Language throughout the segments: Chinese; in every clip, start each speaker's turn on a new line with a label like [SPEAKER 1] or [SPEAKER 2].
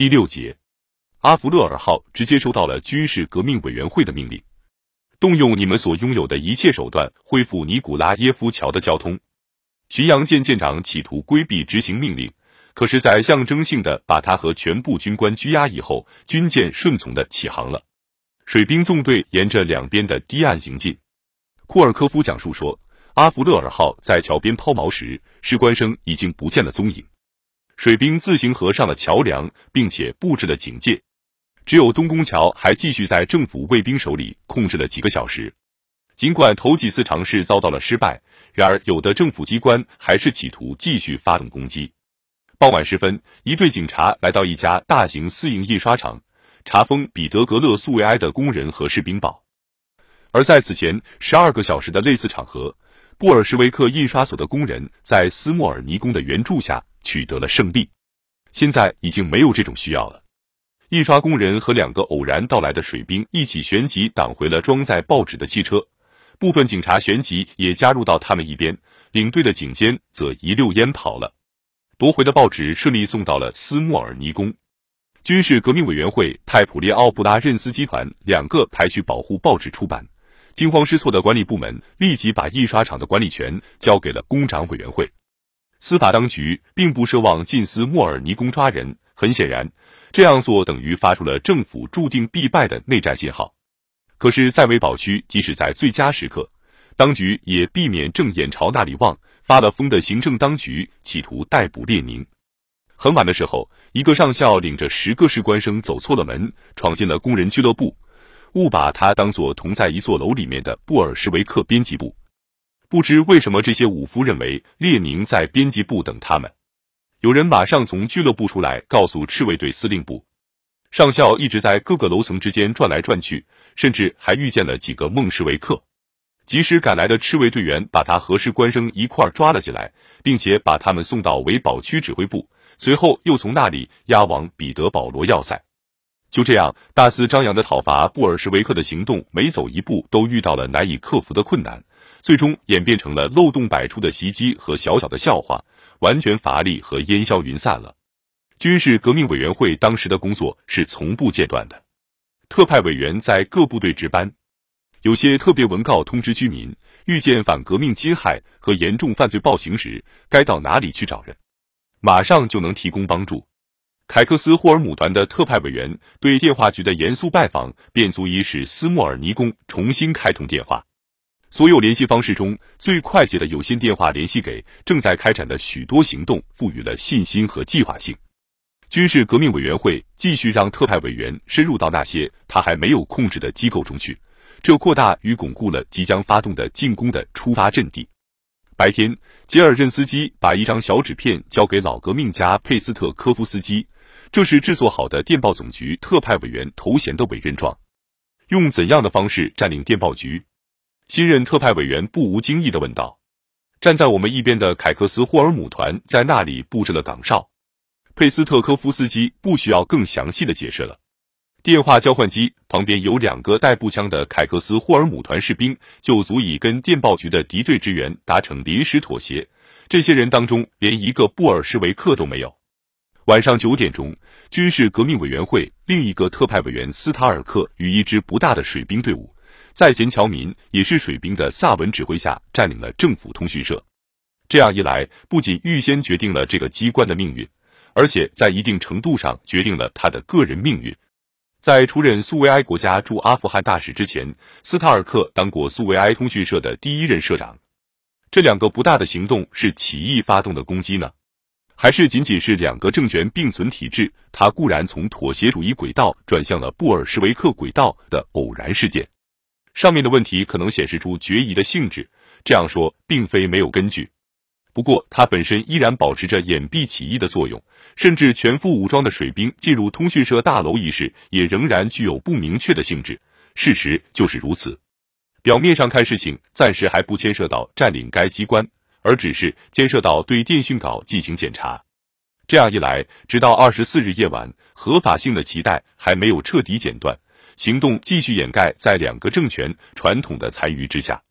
[SPEAKER 1] 第六节，阿弗勒尔号直接收到了军事革命委员会的命令，动用你们所拥有的一切手段恢复尼古拉耶夫桥的交通。巡洋舰舰长企图规避执行命令，可是，在象征性的把他和全部军官拘押以后，军舰顺从的起航了。水兵纵队沿着两边的堤岸行进。库尔科夫讲述说，阿弗勒尔号在桥边抛锚时，士官生已经不见了踪影。水兵自行合上了桥梁，并且布置了警戒。只有东宫桥还继续在政府卫兵手里控制了几个小时。尽管头几次尝试遭到了失败。然而，有的政府机关还是企图继续发动攻击。傍晚时分，一队警察来到一家大型私营印刷厂，查封彼得格勒苏维埃的工人和士兵报。而在此前十二个小时的类似场合，布尔什维克印刷所的工人在斯莫尔尼宫的援助下取得了胜利。现在已经没有这种需要了。印刷工人和两个偶然到来的水兵一起旋即挡回了装载报纸的汽车。部分警察旋即也加入到他们一边，领队的警监则一溜烟跑了。夺回的报纸顺利送到了斯莫尔尼宫。军事革命委员会派普列奥布拉任斯基团两个排去保护报纸出版。惊慌失措的管理部门立即把印刷厂的管理权交给了工长委员会。司法当局并不奢望进斯莫尔尼宫抓人，很显然，这样做等于发出了政府注定必败的内战信号。可是，在维堡区，即使在最佳时刻，当局也避免正眼朝那里望。发了疯的行政当局企图逮捕列宁。很晚的时候，一个上校领着十个士官生走错了门，闯进了工人俱乐部，误把他当作同在一座楼里面的布尔什维克编辑部。不知为什么，这些武夫认为列宁在编辑部等他们。有人马上从俱乐部出来，告诉赤卫队司令部。上校一直在各个楼层之间转来转去，甚至还遇见了几个孟什维克。及时赶来的赤卫队员把他和士官生一块抓了进来，并且把他们送到维堡区指挥部，随后又从那里押往彼得保罗要塞。就这样，大肆张扬的讨伐布尔什维克的行动，每走一步都遇到了难以克服的困难，最终演变成了漏洞百出的袭击和小小的笑话，完全乏力和烟消云散了。军事革命委员会当时的工作是从不间断的，特派委员在各部队值班，有些特别文告通知居民，遇见反革命侵害和严重犯罪暴行时，该到哪里去找人，马上就能提供帮助。凯克斯霍尔姆团的特派委员对电话局的严肃拜访，便足以使斯莫尔尼宫重新开通电话。所有联系方式中最快捷的有线电话联系给正在开展的许多行动赋予了信心和计划性。军事革命委员会继续让特派委员深入到那些他还没有控制的机构中去，这扩大与巩固了即将发动的进攻的出发阵地。白天，吉尔任斯基把一张小纸片交给老革命家佩斯特科夫斯基，这是制作好的电报总局特派委员头衔的委任状。用怎样的方式占领电报局？新任特派委员不无惊异地问道。站在我们一边的凯克斯霍尔姆团在那里布置了岗哨。佩斯特科夫斯基不需要更详细的解释了。电话交换机旁边有两个带步枪的凯克斯霍尔姆团士兵，就足以跟电报局的敌对职员达成临时妥协。这些人当中，连一个布尔什维克都没有。晚上九点钟，军事革命委员会另一个特派委员斯塔尔克与一支不大的水兵队伍，在前侨民也是水兵的萨文指挥下，占领了政府通讯社。这样一来，不仅预先决定了这个机关的命运。而且在一定程度上决定了他的个人命运。在出任苏维埃国家驻阿富汗大使之前，斯塔尔克当过苏维埃通讯社的第一任社长。这两个不大的行动是起义发动的攻击呢，还是仅仅是两个政权并存体制？它固然从妥协主义轨道转向了布尔什维克轨道的偶然事件。上面的问题可能显示出决疑的性质。这样说并非没有根据。不过，它本身依然保持着掩蔽起义的作用，甚至全副武装的水兵进入通讯社大楼一事，也仍然具有不明确的性质。事实就是如此。表面上看，事情暂时还不牵涉到占领该机关，而只是牵涉到对电讯稿进行检查。这样一来，直到二十四日夜晚，合法性的脐带还没有彻底剪断，行动继续掩盖在两个政权传统的残余之下。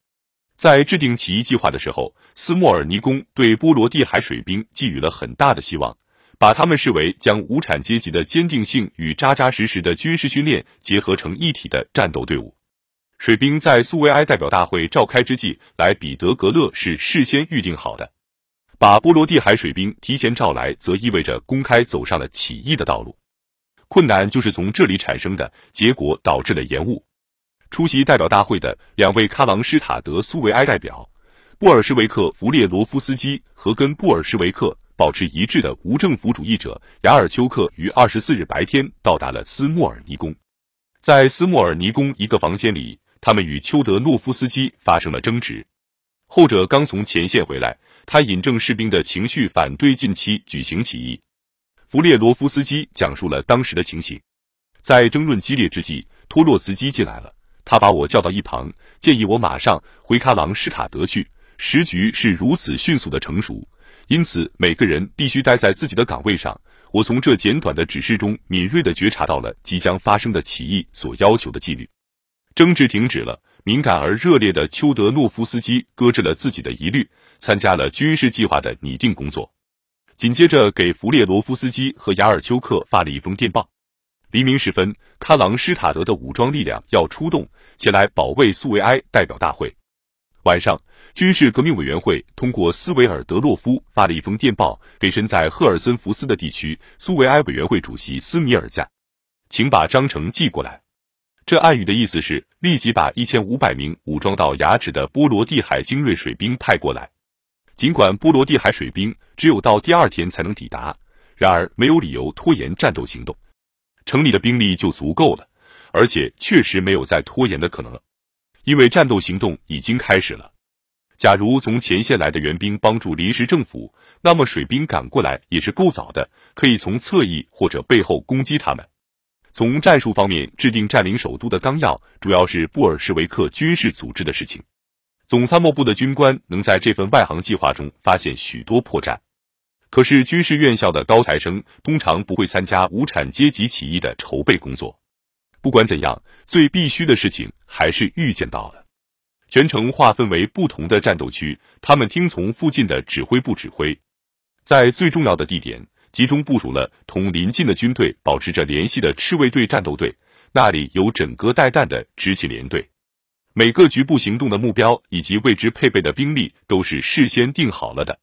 [SPEAKER 1] 在制定起义计划的时候，斯莫尔尼宫对波罗的海水兵寄予了很大的希望。把他们视为将无产阶级的坚定性与扎扎实实的军事训练结合成一体的战斗队伍。水兵在苏维埃代表大会召开之际来彼得格勒是事先预定好的，把波罗的海水兵提前召来，则意味着公开走上了起义的道路。困难就是从这里产生的，结果导致了延误。出席代表大会的两位喀朗施塔德苏维埃代表布尔什维克弗列罗夫斯基和跟布尔什维克。保持一致的无政府主义者雅尔丘克于二十四日白天到达了斯莫尔尼宫，在斯莫尔尼宫一个房间里，他们与丘德诺夫斯基发生了争执。后者刚从前线回来，他引证士兵的情绪，反对近期举行起义。弗列罗夫斯基讲述了当时的情形。在争论激烈之际，托洛茨基进来了，他把我叫到一旁，建议我马上回喀朗施塔德去。时局是如此迅速的成熟。因此，每个人必须待在自己的岗位上。我从这简短的指示中敏锐地觉察到了即将发生的起义所要求的纪律。争执停止了，敏感而热烈的丘德诺夫斯基搁置了自己的疑虑，参加了军事计划的拟定工作。紧接着，给弗列罗夫斯基和雅尔丘克发了一封电报。黎明时分，喀朗施塔德的武装力量要出动，前来保卫苏维埃代表大会。晚上。军事革命委员会通过斯维尔德洛夫发了一封电报给身在赫尔森福斯的地区苏维埃委员会主席斯米尔加，请把章程寄过来。这暗语的意思是立即把一千五百名武装到牙齿的波罗的海精锐水兵派过来。尽管波罗的海水兵只有到第二天才能抵达，然而没有理由拖延战斗行动。城里的兵力就足够了，而且确实没有再拖延的可能了，因为战斗行动已经开始了。假如从前线来的援兵帮助临时政府，那么水兵赶过来也是够早的，可以从侧翼或者背后攻击他们。从战术方面制定占领首都的纲要，主要是布尔什维克军事组织的事情。总参谋部的军官能在这份外行计划中发现许多破绽，可是军事院校的高材生通常不会参加无产阶级起义的筹备工作。不管怎样，最必须的事情还是预见到了。全城划分为不同的战斗区，他们听从附近的指挥部指挥，在最重要的地点集中部署了同邻近的军队保持着联系的赤卫队战斗队，那里有整个带弹的执勤连队。每个局部行动的目标以及为之配备的兵力都是事先定好了的。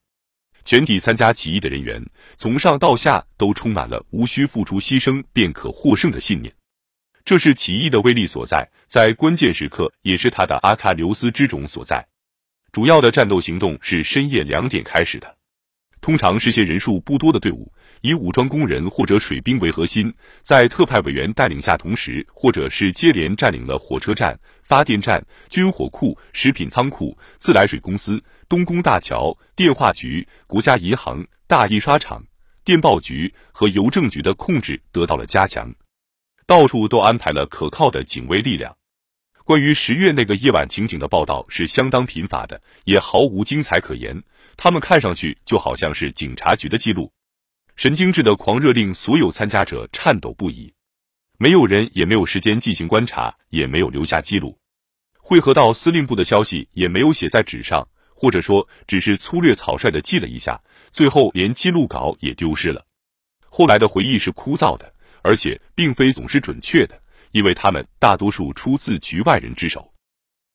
[SPEAKER 1] 全体参加起义的人员从上到下都充满了无需付出牺牲便可获胜的信念。这是起义的威力所在，在关键时刻也是他的阿喀琉斯之种所在。主要的战斗行动是深夜两点开始的，通常是些人数不多的队伍，以武装工人或者水兵为核心，在特派委员带领下，同时或者是接连占领了火车站、发电站、军火库、食品仓库、自来水公司、东宫大桥、电话局、国家银行、大印刷厂、电报局和邮政局的控制得到了加强。到处都安排了可靠的警卫力量。关于十月那个夜晚情景的报道是相当贫乏的，也毫无精彩可言。他们看上去就好像是警察局的记录。神经质的狂热令所有参加者颤抖不已。没有人也没有时间进行观察，也没有留下记录。汇合到司令部的消息也没有写在纸上，或者说只是粗略草率的记了一下。最后连记录稿也丢失了。后来的回忆是枯燥的。而且并非总是准确的，因为他们大多数出自局外人之手。